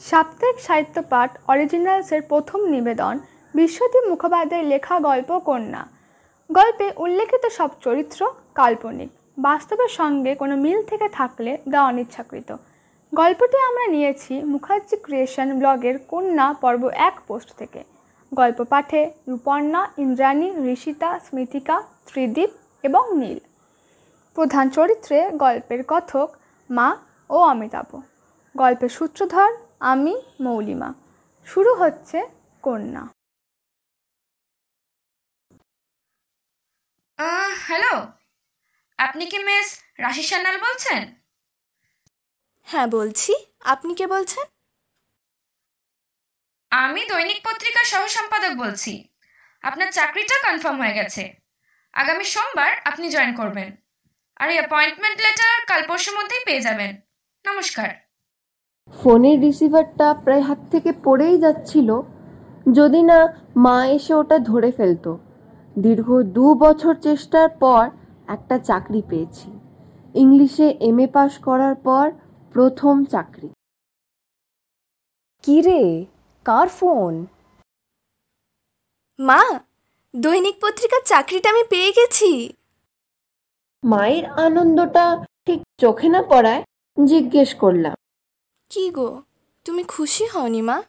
সাপ্তাহিক সাহিত্য পাঠ অরিজিনালসের প্রথম নিবেদন বিশ্বদীপ মুখোপাধ্যায়ের লেখা গল্প কন্যা। গল্পে উল্লেখিত সব চরিত্র কাল্পনিক। বাস্তবের সঙ্গে কোনো মিল থেকে থাকলে তা অনিচ্ছাকৃত। গল্পটি আমরা নিয়েছি মুখার্জি ক্রিয়েশন ব্লগের কন্যা পর্ব এক পোস্ট থেকে। গল্প পাঠে রূপর্ণা ইন্দ্রাণী, ঋষিতা, স্মৃতিকা, ত্রিদীপ এবং নীল। প্রধান চরিত্রে গল্পের কথক মা ও অমিতাভ। গল্পের সূত্রধর আমি মৌলিমা। শুরু হচ্ছে কন্যা। হ্যালো আপনি কি মিস রাশি সান্যাল বলছেন? হ্যাঁ বলছি। আপনি কে বলছেন? আমি দৈনিক পত্রিকার সহ সম্পাদক বলছি। আপনার চাকরিটা কনফার্ম হয়ে গেছে। আগামী সোমবার আপনি জয়েন করবেন। আর এই অ্যাপয়েন্টমেন্ট লেটার কাল পরশুর মধ্যেই পেয়ে যাবেন। নমস্কার। ফোনের রিসিভারটা প্রায় হাত থেকে পড়েই যাচ্ছিল যদি না মা এসে ওটা ধরে ফেলতো। দীর্ঘ দু বছর চেষ্টার পর একটা চাকরি পেয়েছি। ইংলিশে এম এ পাশ করার পর প্রথম চাকরি। কি রে? কার ফোন? মা দৈনিক পত্রিকার চাকরিটা আমি পেয়ে গেছি। মায়ের আনন্দটা ঠিক চোখে না পড়ায় জিজ্ঞেস করলাম। কি গো? তুমি খুশি হওনি মা?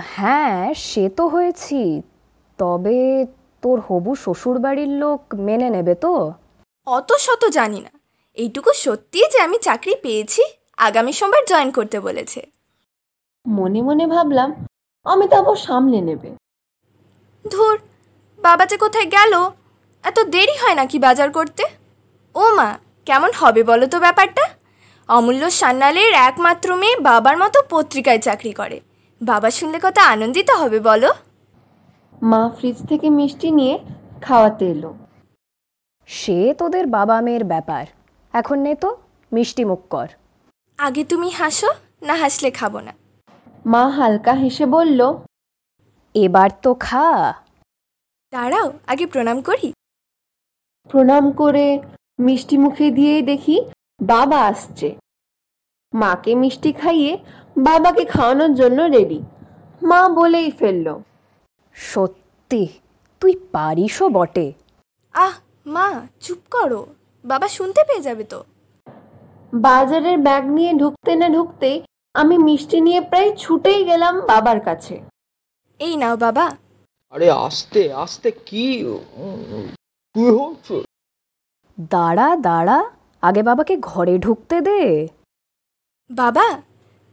হ্যাঁ সে তো হয়েছি। তবে তোর হবু শ্বশুরবাড়ির লোক মেনে নেবে তো? অত শত জানি না। এইটুকু সত্যি যে আমি চাকরি পেয়েছি আগামী সোমবার জয়েন করতে বলেছে। মনে মনে ভাবলাম অমিতাভ সামলে নেবে। ধুর বাবা যে কোথায় গেল এত দেরি হয় নাকি বাজার করতে? ও মা কেমন হবে বলো তো ব্যাপারটা? অমূল্য সান্যালের একমাত্র মেয়ে বাবার মতো পত্রিকায় চাকরি করে। বাবা শুনলে কত আনন্দিত হবে বলো? মা ফ্রিজ থেকে মিষ্টি নিয়ে খাওয়াতে এলো। সে তোদের বাবা মেয়ের ব্যাপার। এখন নে তো মিষ্টি মুখ কর। আগে তুমি হাসো না হাসলে খাব না। মা হালকা হেসে বলল এবার তো খা। দাঁড়াও আগে প্রণাম করি। প্রণাম করে মিষ্টি মুখে দিয়েই দেখি বাবা আসছে। মাকে মিষ্টি খাইয়ে বাবাকে খাওয়ানোর জন্য রেডি মা বলেই ফেলল সত্যি তুই পারিসও বটে। আহ মা চুপ করো বাবা শুনতে পেয়ে যাবে তো। বাজারের ব্যাগ নিয়ে ঢুকতে না ঢুকতেই আমি মিষ্টি নিয়ে প্রায় ছুটেই গেলাম বাবার কাছে। এই নাও বাবা। আরে আস্তে আস্তে কি? কি হচ্ছে? দাঁড়া দাঁড়া। আগে বাবাকে ঘরে ঢুকতে দে। বাবা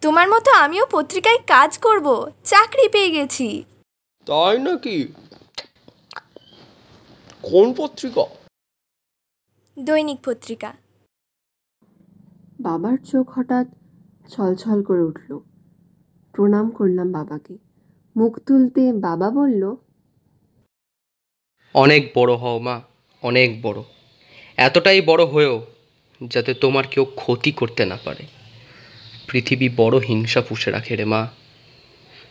তোমার মতো আমিও পত্রিকায় কাজ করব চাকরি পেয়ে গেছি। তাই নাকি? কোন পত্রিকা? দৈনিক পত্রিকা। বাবার চোখ হঠাৎ ছলছল করে উঠল। প্রণাম করলাম বাবাকে। মুখ তুলতে বাবা বলল অনেক বড় হও মা অনেক বড়। এতটাই বড় হয়েও যাতে তোমার কেউ ক্ষতি করতে না পারে। পৃথিবী বড় হিংসা পুষে রাখে রে মা।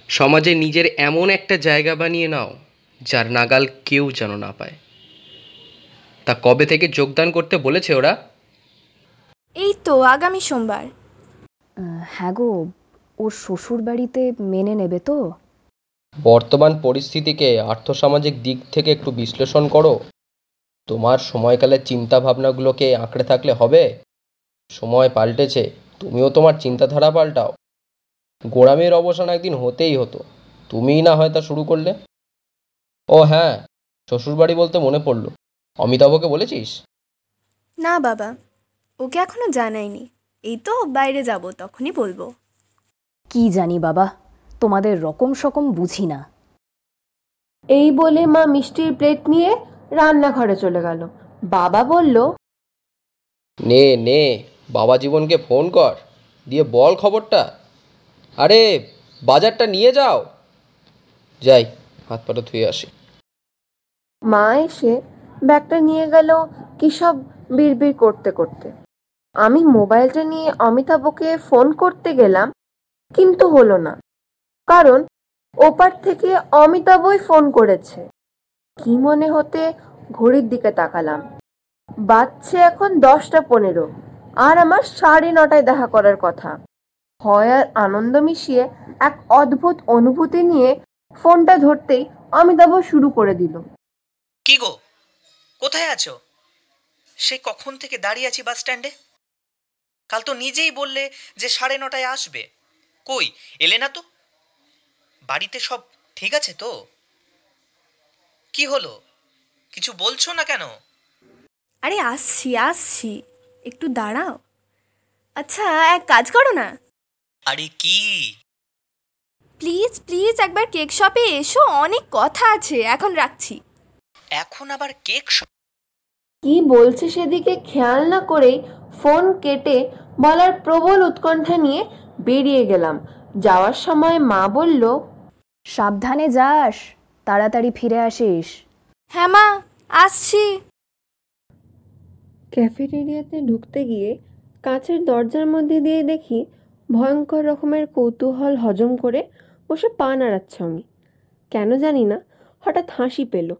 সমাজে নিজের এমন একটা জায়গা বানিয়ে নাও যার নাগাল কেউ যেন না পায়। তা কবে থেকে যোগদান করতে বলেছে ওরা? এই তো আগামী সোমবার। হ্যাঁ গো ওর শ্বশুর বাড়িতে মেনে নেবে তো? বর্তমান পরিস্থিতিকে আর্থসামাজিক দিক থেকে একটু বিশ্লেষণ করো। তোমার সময়কালের চিন্তা ভাবনাগুলোকে আঁকড়ে থাকলে হবে? সময় পাল্টেছে তুমিও তোমার চিন্তাধারা পাল্টাও। গোড়ামির অবসান একদিন হতেই হতো তুমিই না হয় তা শুরু করলে? ও হ্যাঁ শ্বশুরবাড়ি বলতে মনে পড়ল। অমিতাভকে বলেছিস? না বাবা ওকে এখনও জানাইনি। এই তো বাইরে যাব তখনই বলব। কি জানি বাবা তোমাদের রকম সকম বুঝি না। এই বলে মা মিষ্টির প্লেট নিয়ে রান্নাঘরে চলে গেল। বাবা বলল নে নে বাবা জীবনকে ফোন কর দিয়ে বল খবরটা। আরে বাজারটা নিয়ে যাও। যাই হাত পাটা ধুয়ে আসি। মা এসে ব্যাগটা নিয়ে গেল কি সব বিড়বিড় করতে করতে। আমি মোবাইলটা নিয়ে অমিতাভকে ফোন করতে গেলাম কিন্তু হলো না। কারণ ওপার থেকে অমিতাভই ফোন করেছে। কি মনে হতে ঘড়ির দিকে তাকালাম। বাজছে এখন দশটা পনেরো, আর আমার সাড়ে নটায় দেখা করার কথা। ভয় আর আনন্দ মিশিয়ে এক অদ্ভুত অনুভূতি নিয়ে ফোনটা ধরতেই অমিতাভ শুরু করে দিল। কি গো? কোথায় আছো? সে কখন থেকে দাঁড়িয়ে আছি বাস স্ট্যান্ডে? কাল তো নিজেই বললে যে সাড়ে নটায় আসবে। কই, এলে না তো? বাড়িতে সব ঠিক আছে তো? কি হলো? কিছু বলছো না কেন? আরে আসছি আসছি। একটু দাঁড়াও। আচ্ছা এক কাজ করো না। আরে কি? প্লিজ প্লিজ একবার কেক শপে এসো অনেক কথা আছে এখন রাখছি। এখন আবার কেক শপ কি বলছে সেদিকে খেয়াল না করেই ফোন কেটে বলার প্রবল উৎকণ্ঠা নিয়ে বেরিয়ে গেলাম। যাওয়ার সময় মা বলল সাবধানে যাস। তাড়াতাড়ি ফিরে আসিস। হ্যাঁ মা আসছি। ক্যাফেটেরিয়াতে ঢুকতে গিয়ে কাঁচের দরজার মধ্যে দিয়ে দেখি ভয়ঙ্কর রকমের কৌতূহল হজম করে বসে পা নাড়াচ্ছে আমি। কেন জানি না হঠাৎ হাসি পেল।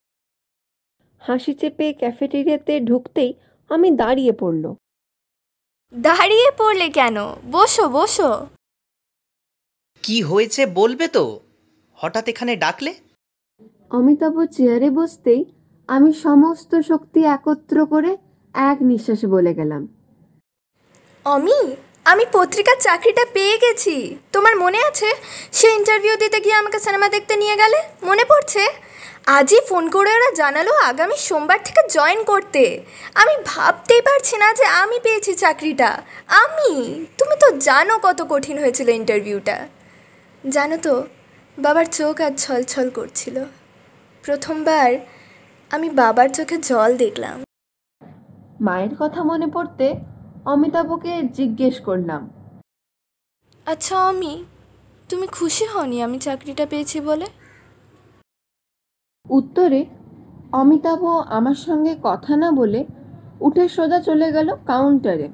হাসি চেপে ক্যাফেটেরিয়াতে ঢুকতেই আমি দাঁড়িয়ে পড়ল। দাঁড়িয়ে পড়লে কেন? বসো বসো। কি হয়েছে বলবে তো? হঠাৎ এখানে ডাকলে? অমিতাভ চেয়ারে বসতেই আমি সমস্ত শক্তি একত্র করে এক নিঃশ্বাসে বলে গেলাম, অমি, আমি পত্রিকার চাকরিটা পেয়ে গেছি। তোমার মনে আছে, সে ইন্টারভিউ দিতে গিয়ে আমাকে সিনেমা দেখতে নিয়ে গেলে? মনে পড়ছে? আজই ফোন করে ওরা জানালো আগামী সোমবার থেকে জয়েন করতে। আমি ভাবতেই পারছি না যে আমি পেয়েছি চাকরিটা। আমি? তুমি তো জানো কত কঠিন হয়েছিল ইন্টারভিউটা জানো তো, বাবার চোখ আর ছলছল করছিল। প্রথমবার আমি বাবার চোখে জল দেখলাম। মায়ের কথা মনে পড়তে অমিতাভকে জিজ্ঞেস করলাম। আচ্ছা অমি তুমি খুশি হওনি আমি চাকরিটা পেয়েছি বলে? উত্তরে অমিতাভ আমার সঙ্গে কথা না বলে উঠে সোজা চলে গেল কাউন্টারে।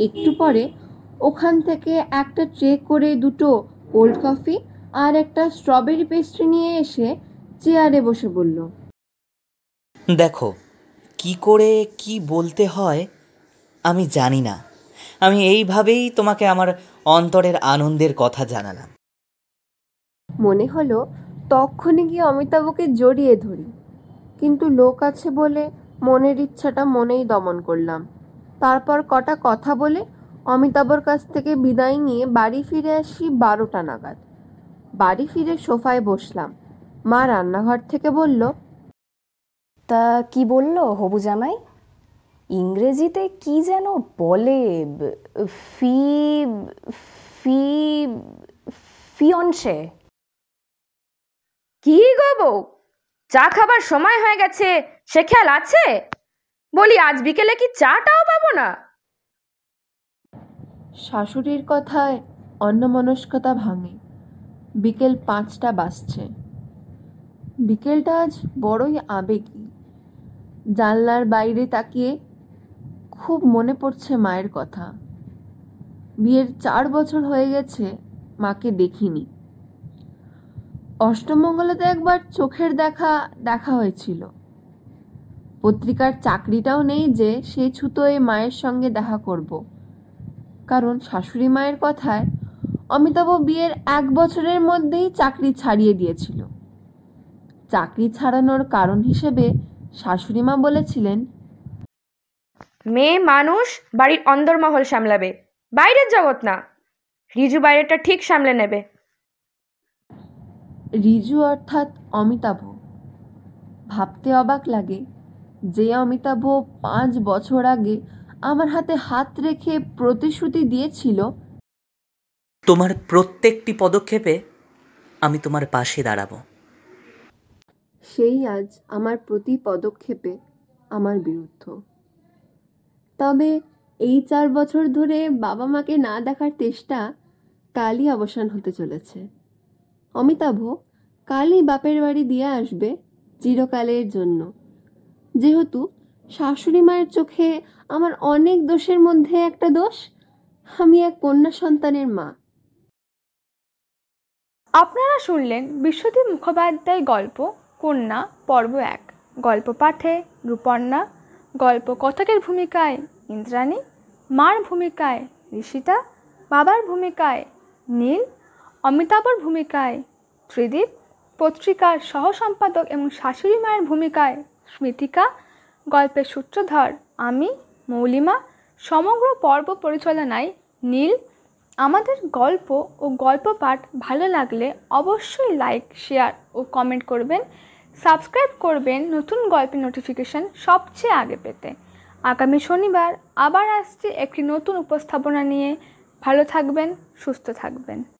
একটু পরে ওখান থেকে একটা ট্রে করে দুটো কোল্ড কফি আর একটা স্ট্রবেরি পেস্ট্রি নিয়ে এসে চেয়ারে বসে বলল দেখো কি করে কি বলতে হয় আমি জানি না। আমি এইভাবেই তোমাকে আমার অন্তরের আনন্দের কথা জানালাম। মনে হলো তক্ষণে গিয়ে অমিতাভকে জড়িয়ে ধরি। কিন্তু লোক আছে বলে মনের ইচ্ছাটা মনেই দমন করলাম। তারপর কটা কথা বলে অমিতাভর কাছ থেকে বিদায় নিয়ে বাড়ি ফিরে আসি বারোটা নাগাদ। বাড়ি ফিরে সোফায় বসলাম। মা রান্নাঘর থেকে বলল তা কি বলল হবু জামাই? ইংরেজিতে কি যেন বলে ফি ফি ফিয়নসে। কি গো বউ? চা খাবার সময় হয়ে গেছে সে খেয়াল আছে? বলি আজ বিকেলে কি চাটাও পাবো না? শাশুড়ির কথায় অন্যমনস্কতা ভাঙে। বিকেল পাঁচটা বাজছে। বিকেলটা আজ বড়ই আবেগী। জানলার বাইরে তাকিয়ে খুব মনে পড়ছে মায়ের কথা। বিয়ের চার বছর হয়ে গেছে, মাকে দেখিনি। অষ্টমঙ্গলাতে একবার চোখের দেখা দেখা হয়েছিল। পত্রিকার চাকরিটাও নেই যে সে ছুতোয় মায়ের সঙ্গে দেখা করব। কারণ শাশুড়ি মায়ের কথায় অমিতাভ বিয়ের এক বছরের মধ্যেই চাকরি ছাড়িয়ে দিয়েছিল। চাকরি ছাড়ানোর কারণ হিসেবে শাশুড়িমা বলেছিলেন মেয়ে মানুষ বাড়ির অন্দরমহল সামলাবে বাইরের জগৎ না। রিজু বাইরেটা ঠিক সামলে নেবে। রিজু অর্থাৎ অমিতাভ। ভাবতে অবাক লাগে যে অমিতাভ পাঁচ বছর আগে আমার হাতে হাত রেখে প্রতিশ্রুতি দিয়েছিল তোমার প্রত্যেকটি পদক্ষেপে আমি তোমার পাশে দাঁড়াবো। সেই আজ আমার প্রতি পদক্ষেপে আমার বিরুদ্ধ। তবে এই চার বছর ধরে বাবা মাকে না দেখার চেষ্টা কালই অবসান হতে চলেছে। অমিতাভ, কালই বাপের বাড়ি দিয়ে আসবে চিরকালের জন্য। যেহেতু শাশুড়ি মায়ের চোখে আমার অনেক দোষের মধ্যে একটা দোষ, আমি এক কন্যা সন্তানের মা। আপনারা শুনলেন বিশ্বদীপ মুখোপাধ্যায় গল্প কন্যা, পর্ব এক। গল্প পাঠে রূপর্ণা গল্প কথকের ভূমিকায়? ইন্দ্রাণী। মার ভূমিকায়? ঋষিতা। বাবার ভূমিকায়? নীল। অমিতাভর ভূমিকায়? ত্রিদীপ। পত্রিকার সহ সম্পাদক এবং শাশুড়ি মায়ের ভূমিকায়? স্মৃতিকা। গল্পের সূত্রধর, আমি, মৌলিমা। সমগ্র পর্ব পরিচালনায় নীল। আমাদের গল্প ও গল্প পাঠ ভালো লাগলে অবশ্যই লাইক, শেয়ার ও কমেন্ট করবেন। সাবস্ক্রাইব করবেন নতুন গল্পের নোটিফিকেশান সবচেয়ে আগে পেতে। আগামী শনিবার আবার আসছে একটি নতুন উপস্থাপনা নিয়ে। ভালো থাকবেন, সুস্থ থাকবেন।